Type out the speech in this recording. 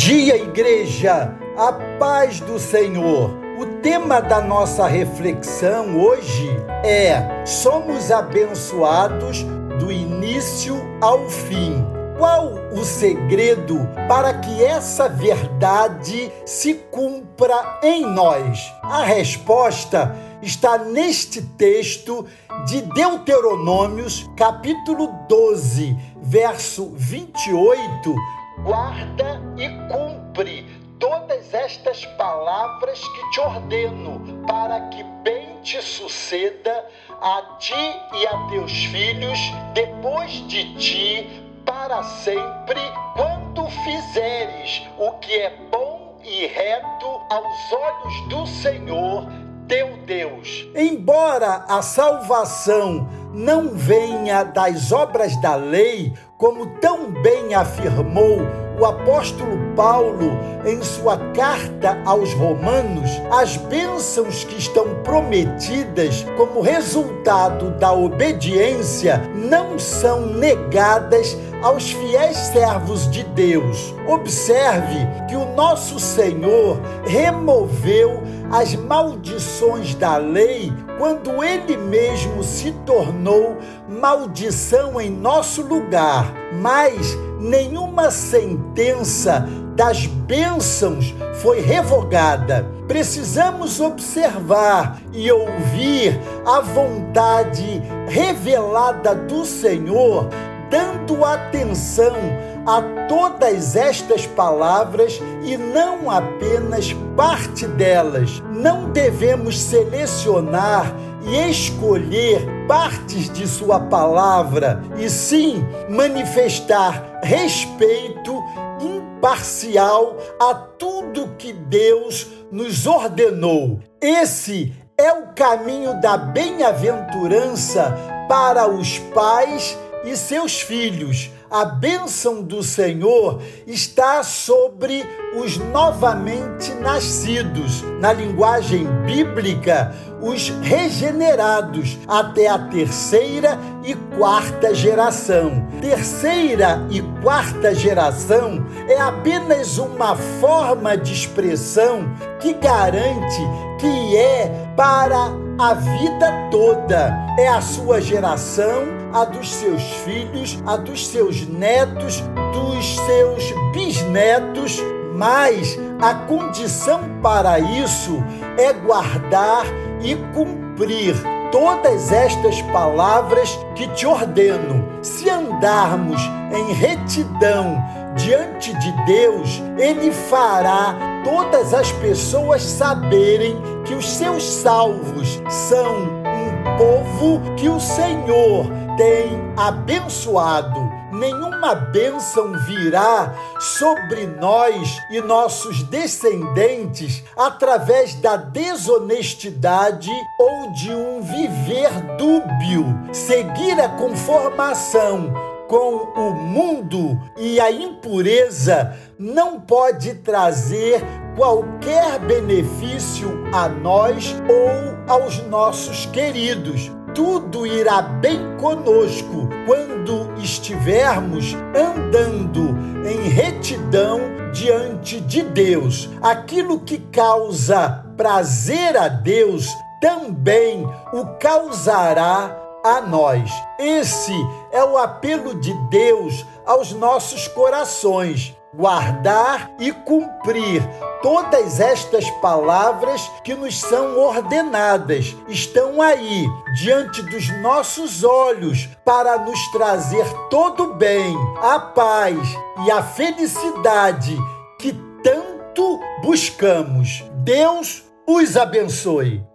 dia, igreja, a paz do Senhor. O tema da nossa reflexão hoje é: somos abençoados do início ao fim. Qual o segredo para que essa verdade se cumpra em nós? A resposta está neste texto de Deuteronômios, capítulo 12, verso 28. Guarda e cumpre todas estas palavras que te ordeno, para que bem te suceda a ti e a teus filhos depois de ti para sempre, quando fizeres o que é bom e reto aos olhos do Senhor teu Deus. Embora a salvação não venha das obras da lei, como tão bem afirmou o apóstolo Paulo em sua carta aos Romanos, as bênçãos que estão prometidas como resultado da obediência não são negadas aos fiéis servos de Deus. Observe que o nosso Senhor removeu as maldições da lei quando ele mesmo se tornou maldição em nosso lugar. Mas nenhuma sentença das bênçãos foi revogada. Precisamos observar e ouvir a vontade revelada do Senhor dando atenção a todas estas palavras e não apenas parte delas. Não devemos selecionar e escolher partes de Sua palavra, e sim manifestar respeito imparcial a tudo que Deus nos ordenou. Esse é o caminho da bem-aventurança para os pais e seus filhos. A bênção do Senhor está sobre os novamente nascidos. Na linguagem bíblica, os regenerados até a terceira e quarta geração. Terceira e quarta geração é apenas uma forma de expressão que garante que é para a vida toda. É a sua geração, a dos seus filhos, a dos seus netos, dos seus bisnetos, mas a condição para isso é guardar e cumprir todas estas palavras que te ordeno. Se andarmos em retidão diante de Deus, Ele fará todas as pessoas saberem que os seus salvos são um povo que o Senhor tem abençoado. Nenhuma bênção virá sobre nós e nossos descendentes através da desonestidade ou de um viver dúbio. Seguir a conformação com o mundo e a impureza não pode trazer qualquer benefício a nós ou aos nossos queridos. Tudo irá bem conosco quando estivermos andando em retidão diante de Deus. Aquilo que causa prazer a Deus também o causará a nós. Esse é o apelo de Deus aos nossos corações. Guardar e cumprir todas estas palavras que nos são ordenadas estão aí diante dos nossos olhos para nos trazer todo o bem, a paz e a felicidade que tanto buscamos. Deus os abençoe.